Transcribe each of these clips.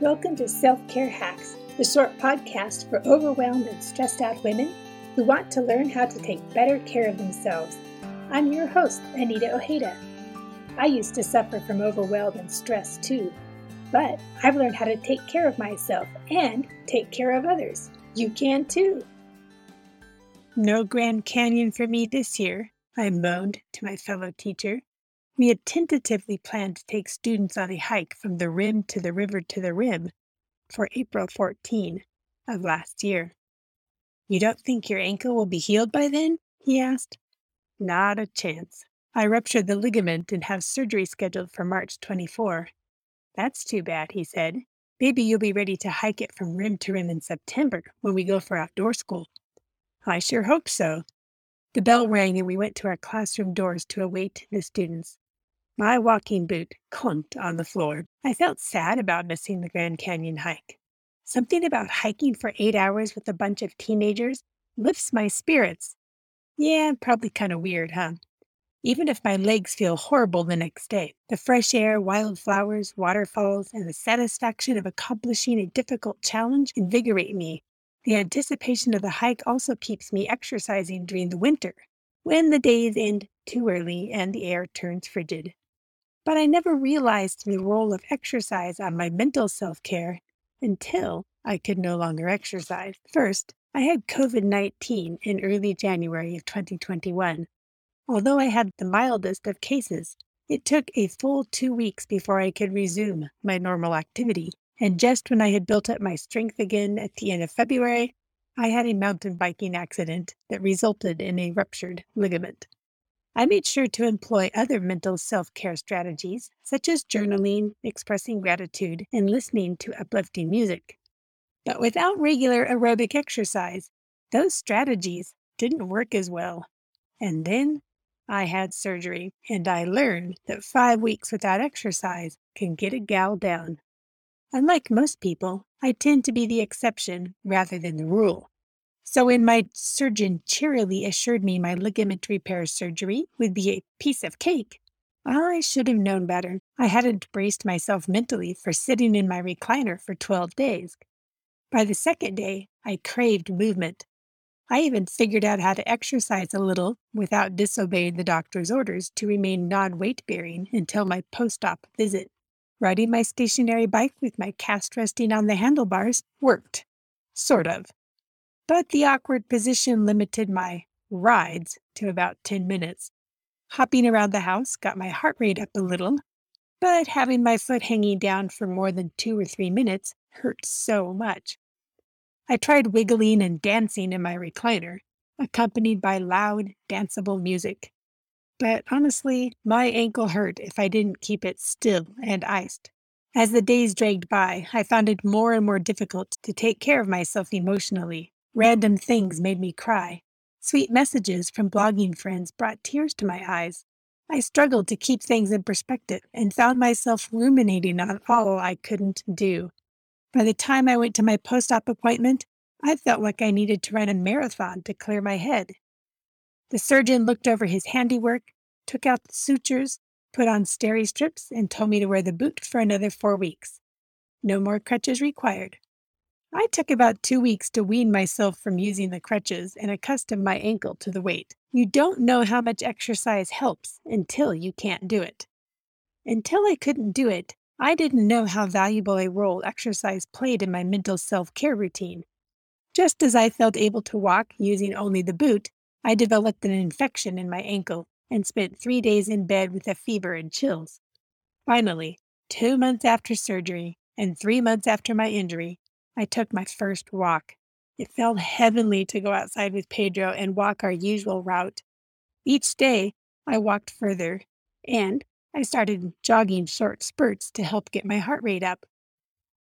Welcome to Self Care Hacks, the short podcast for overwhelmed and stressed out women who want to learn how to take better care of themselves. I'm your host, Anita Ojeda. I used to suffer from overwhelm and stress too, but I've learned how to take care of myself and take care of others. You can too. No Grand Canyon for me this year, I moaned to my fellow teacher. We had tentatively planned to take students on a hike from the rim to the river to the rim for April 14 of last year. You don't think your ankle will be healed by then? he asked. Not a chance. I ruptured the ligament and have surgery scheduled for March 24. That's too bad, he said. Maybe you'll be ready to hike it from rim to rim in September when we go for outdoor school. I sure hope so. The bell rang and we went to our classroom doors to await the students. My walking boot clunked on the floor. I felt sad about missing the Grand Canyon hike. Something about hiking for eight hours with a bunch of teenagers lifts my spirits. Yeah, probably kind of weird, huh? Even if my legs feel horrible the next day, the fresh air, wildflowers, waterfalls, and the satisfaction of accomplishing a difficult challenge invigorate me. The anticipation of the hike also keeps me exercising during the winter, when the days end too early and the air turns frigid but I never realized the role of exercise on my mental self care until I could no longer exercise. First, I had COVID 19 in early January of 2021. Although I had the mildest of cases, it took a full two weeks before I could resume my normal activity. And just when I had built up my strength again at the end of February, I had a mountain biking accident that resulted in a ruptured ligament. I made sure to employ other mental self care strategies, such as journaling, expressing gratitude, and listening to uplifting music. But without regular aerobic exercise, those strategies didn't work as well. And then I had surgery, and I learned that five weeks without exercise can get a gal down. Unlike most people, I tend to be the exception rather than the rule. So when my surgeon cheerily assured me my ligament repair surgery would be a piece of cake, I should have known better. I hadn't braced myself mentally for sitting in my recliner for 12 days. By the second day, I craved movement. I even figured out how to exercise a little without disobeying the doctor's orders to remain non weight bearing until my post op visit. Riding my stationary bike with my cast resting on the handlebars worked. Sort of but the awkward position limited my rides to about 10 minutes. Hopping around the house got my heart rate up a little, but having my foot hanging down for more than two or three minutes hurt so much. I tried wiggling and dancing in my recliner, accompanied by loud, danceable music. But honestly, my ankle hurt if I didn't keep it still and iced. As the days dragged by, I found it more and more difficult to take care of myself emotionally. Random things made me cry. Sweet messages from blogging friends brought tears to my eyes. I struggled to keep things in perspective and found myself ruminating on all I couldn't do. By the time I went to my post op appointment, I felt like I needed to run a marathon to clear my head. The surgeon looked over his handiwork, took out the sutures, put on steri strips, and told me to wear the boot for another four weeks. No more crutches required. I took about two weeks to wean myself from using the crutches and accustom my ankle to the weight. You don't know how much exercise helps until you can't do it. Until I couldn't do it, I didn't know how valuable a role exercise played in my mental self care routine. Just as I felt able to walk using only the boot, I developed an infection in my ankle and spent three days in bed with a fever and chills. Finally, two months after surgery and three months after my injury, I took my first walk. It felt heavenly to go outside with Pedro and walk our usual route. Each day, I walked further, and I started jogging short spurts to help get my heart rate up.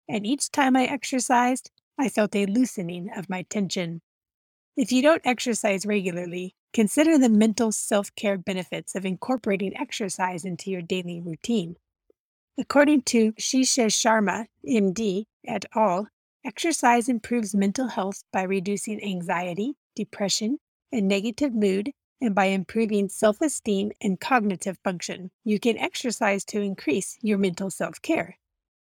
And each time I exercised, I felt a loosening of my tension. If you don't exercise regularly, consider the mental self care benefits of incorporating exercise into your daily routine. According to Ashish Sharma, MD, et al., Exercise improves mental health by reducing anxiety, depression, and negative mood, and by improving self esteem and cognitive function. You can exercise to increase your mental self care.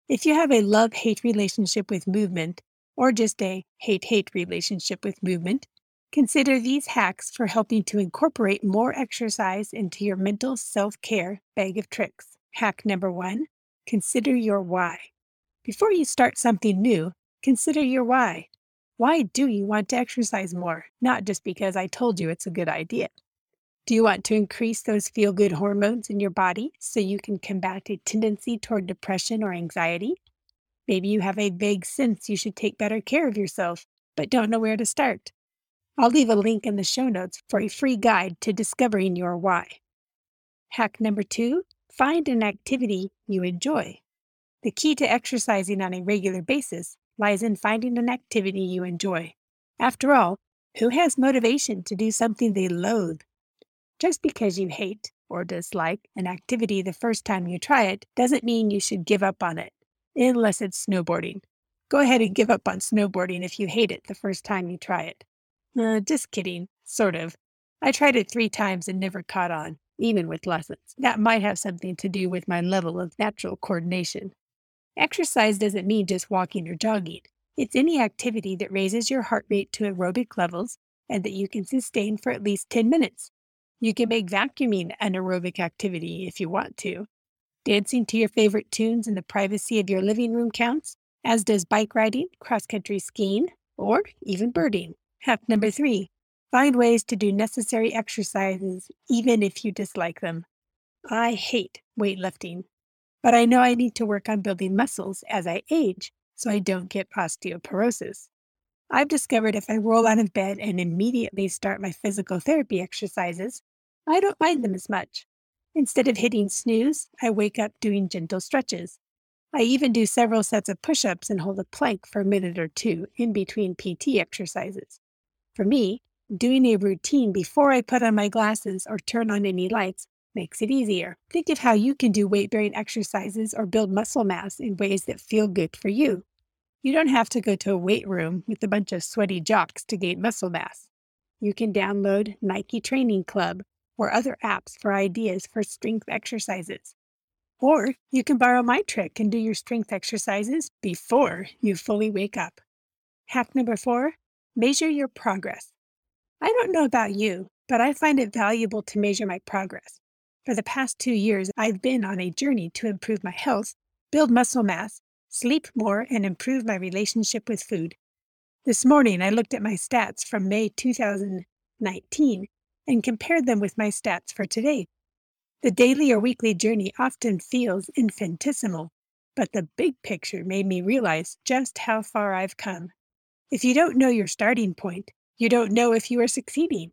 If you have a love hate relationship with movement, or just a hate hate relationship with movement, consider these hacks for helping to incorporate more exercise into your mental self care bag of tricks. Hack number one consider your why. Before you start something new, consider your why. Why do you want to exercise more? Not just because I told you it's a good idea. Do you want to increase those feel good hormones in your body so you can combat a tendency toward depression or anxiety? Maybe you have a vague sense you should take better care of yourself, but don't know where to start. I'll leave a link in the show notes for a free guide to discovering your why. Hack number two find an activity you enjoy. The key to exercising on a regular basis lies in finding an activity you enjoy. After all, who has motivation to do something they loathe just because you hate or dislike an activity the first time you try it doesn't mean you should give up on it, unless it's snowboarding. Go ahead and give up on snowboarding if you hate it the first time you try it. Uh, just kidding, sort of. I tried it three times and never caught on, even with lessons. That might have something to do with my level of natural coordination. Exercise doesn't mean just walking or jogging. It's any activity that raises your heart rate to aerobic levels and that you can sustain for at least 10 minutes. You can make vacuuming an aerobic activity if you want to. Dancing to your favorite tunes in the privacy of your living room counts, as does bike riding, cross country skiing, or even birding. Hack number three find ways to do necessary exercises even if you dislike them. I hate weightlifting, but I know I need to work on building muscles as I age so I don't get osteoporosis. I've discovered if I roll out of bed and immediately start my physical therapy exercises, I don't mind them as much. Instead of hitting snooze, I wake up doing gentle stretches. I even do several sets of push ups and hold a plank for a minute or two in between PT exercises. For me, doing a routine before I put on my glasses or turn on any lights makes it easier. Think of how you can do weight bearing exercises or build muscle mass in ways that feel good for you. You don't have to go to a weight room with a bunch of sweaty jocks to gain muscle mass. You can download Nike Training Club or other apps for ideas for strength exercises. Or you can borrow my trick and do your strength exercises before you fully wake up. Hack number four measure your progress. I don't know about you, but I find it valuable to measure my progress. For the past two years, I've been on a journey to improve my health, build muscle mass, sleep more, and improve my relationship with food. This morning, I looked at my stats from May 2019 and compared them with my stats for today. The daily or weekly journey often feels infinitesimal, but the big picture made me realize just how far I've come. If you don't know your starting point, you don't know if you are succeeding.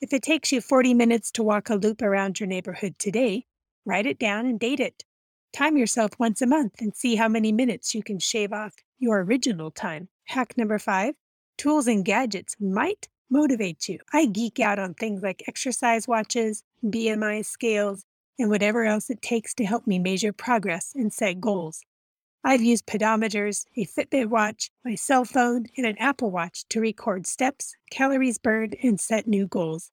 If it takes you 40 minutes to walk a loop around your neighborhood today, write it down and date it. Time yourself once a month and see how many minutes you can shave off your original time. Hack number five tools and gadgets might motivate you. I geek out on things like exercise watches, BMI scales, and whatever else it takes to help me measure progress and set goals. I've used pedometers, a Fitbit watch, my cell phone, and an Apple Watch to record steps, calories burned, and set new goals.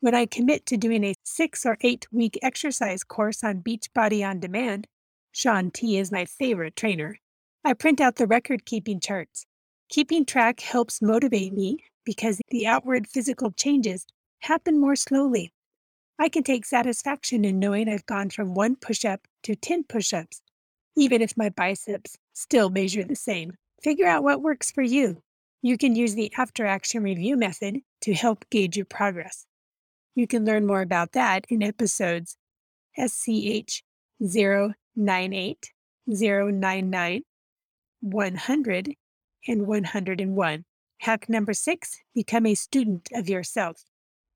When I commit to doing a six or eight week exercise course on Beachbody on Demand, Shaun T is my favorite trainer, I print out the record keeping charts. Keeping track helps motivate me because the outward physical changes happen more slowly. I can take satisfaction in knowing I've gone from one push up to 10 push ups, even if my biceps still measure the same. Figure out what works for you. You can use the after action review method to help gauge your progress. You can learn more about that in episodes SCH 098, 099, 100, and 101. Hack number six become a student of yourself.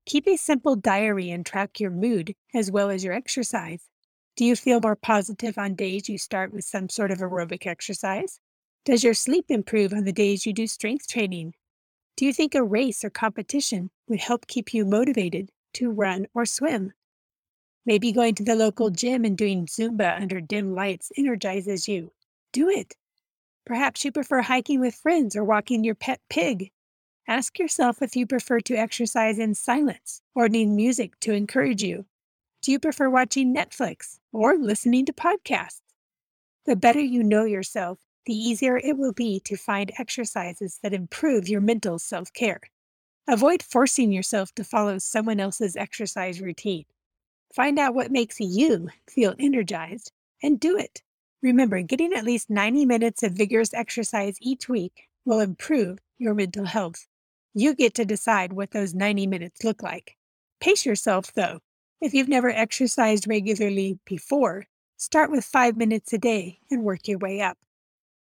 Keep a simple diary and track your mood as well as your exercise. Do you feel more positive on days you start with some sort of aerobic exercise? Does your sleep improve on the days you do strength training? Do you think a race or competition would help keep you motivated to run or swim? Maybe going to the local gym and doing Zumba under dim lights energizes you. Do it. Perhaps you prefer hiking with friends or walking your pet pig. Ask yourself if you prefer to exercise in silence or need music to encourage you. Do you prefer watching Netflix or listening to podcasts? The better you know yourself, the easier it will be to find exercises that improve your mental self care. Avoid forcing yourself to follow someone else's exercise routine. Find out what makes you feel energized and do it. Remember, getting at least 90 minutes of vigorous exercise each week will improve your mental health. You get to decide what those 90 minutes look like. Pace yourself, though. If you've never exercised regularly before, start with five minutes a day and work your way up.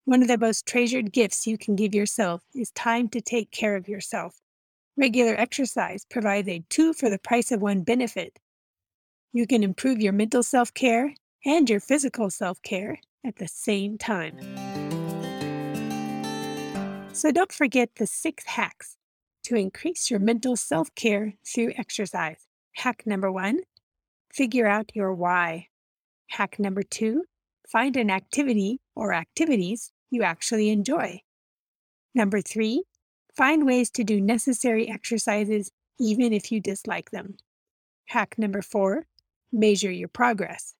One of the most treasured gifts you can give yourself is time to take care of yourself. Regular exercise provides a two for the price of one benefit. You can improve your mental self care and your physical self care at the same time. So don't forget the six hacks to increase your mental self care through exercise. Hack number one figure out your why. Hack number two find an activity or activities you actually enjoy. Number three, find ways to do necessary exercises even if you dislike them. Hack number four, measure your progress.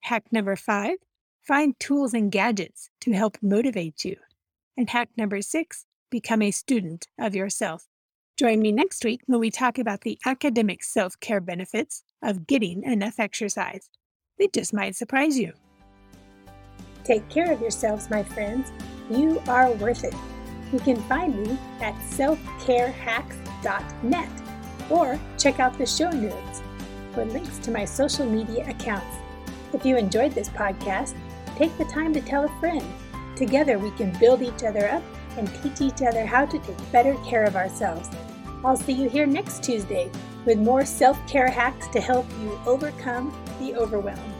Hack number five, find tools and gadgets to help motivate you. And hack number six, become a student of yourself. Join me next week when we talk about the academic self care benefits of getting enough exercise. It just might surprise you. Take care of yourselves, my friends. You are worth it. You can find me at selfcarehacks.net or check out the show notes for links to my social media accounts. If you enjoyed this podcast, take the time to tell a friend. Together, we can build each other up and teach each other how to take better care of ourselves. I'll see you here next Tuesday with more self care hacks to help you overcome the overwhelm.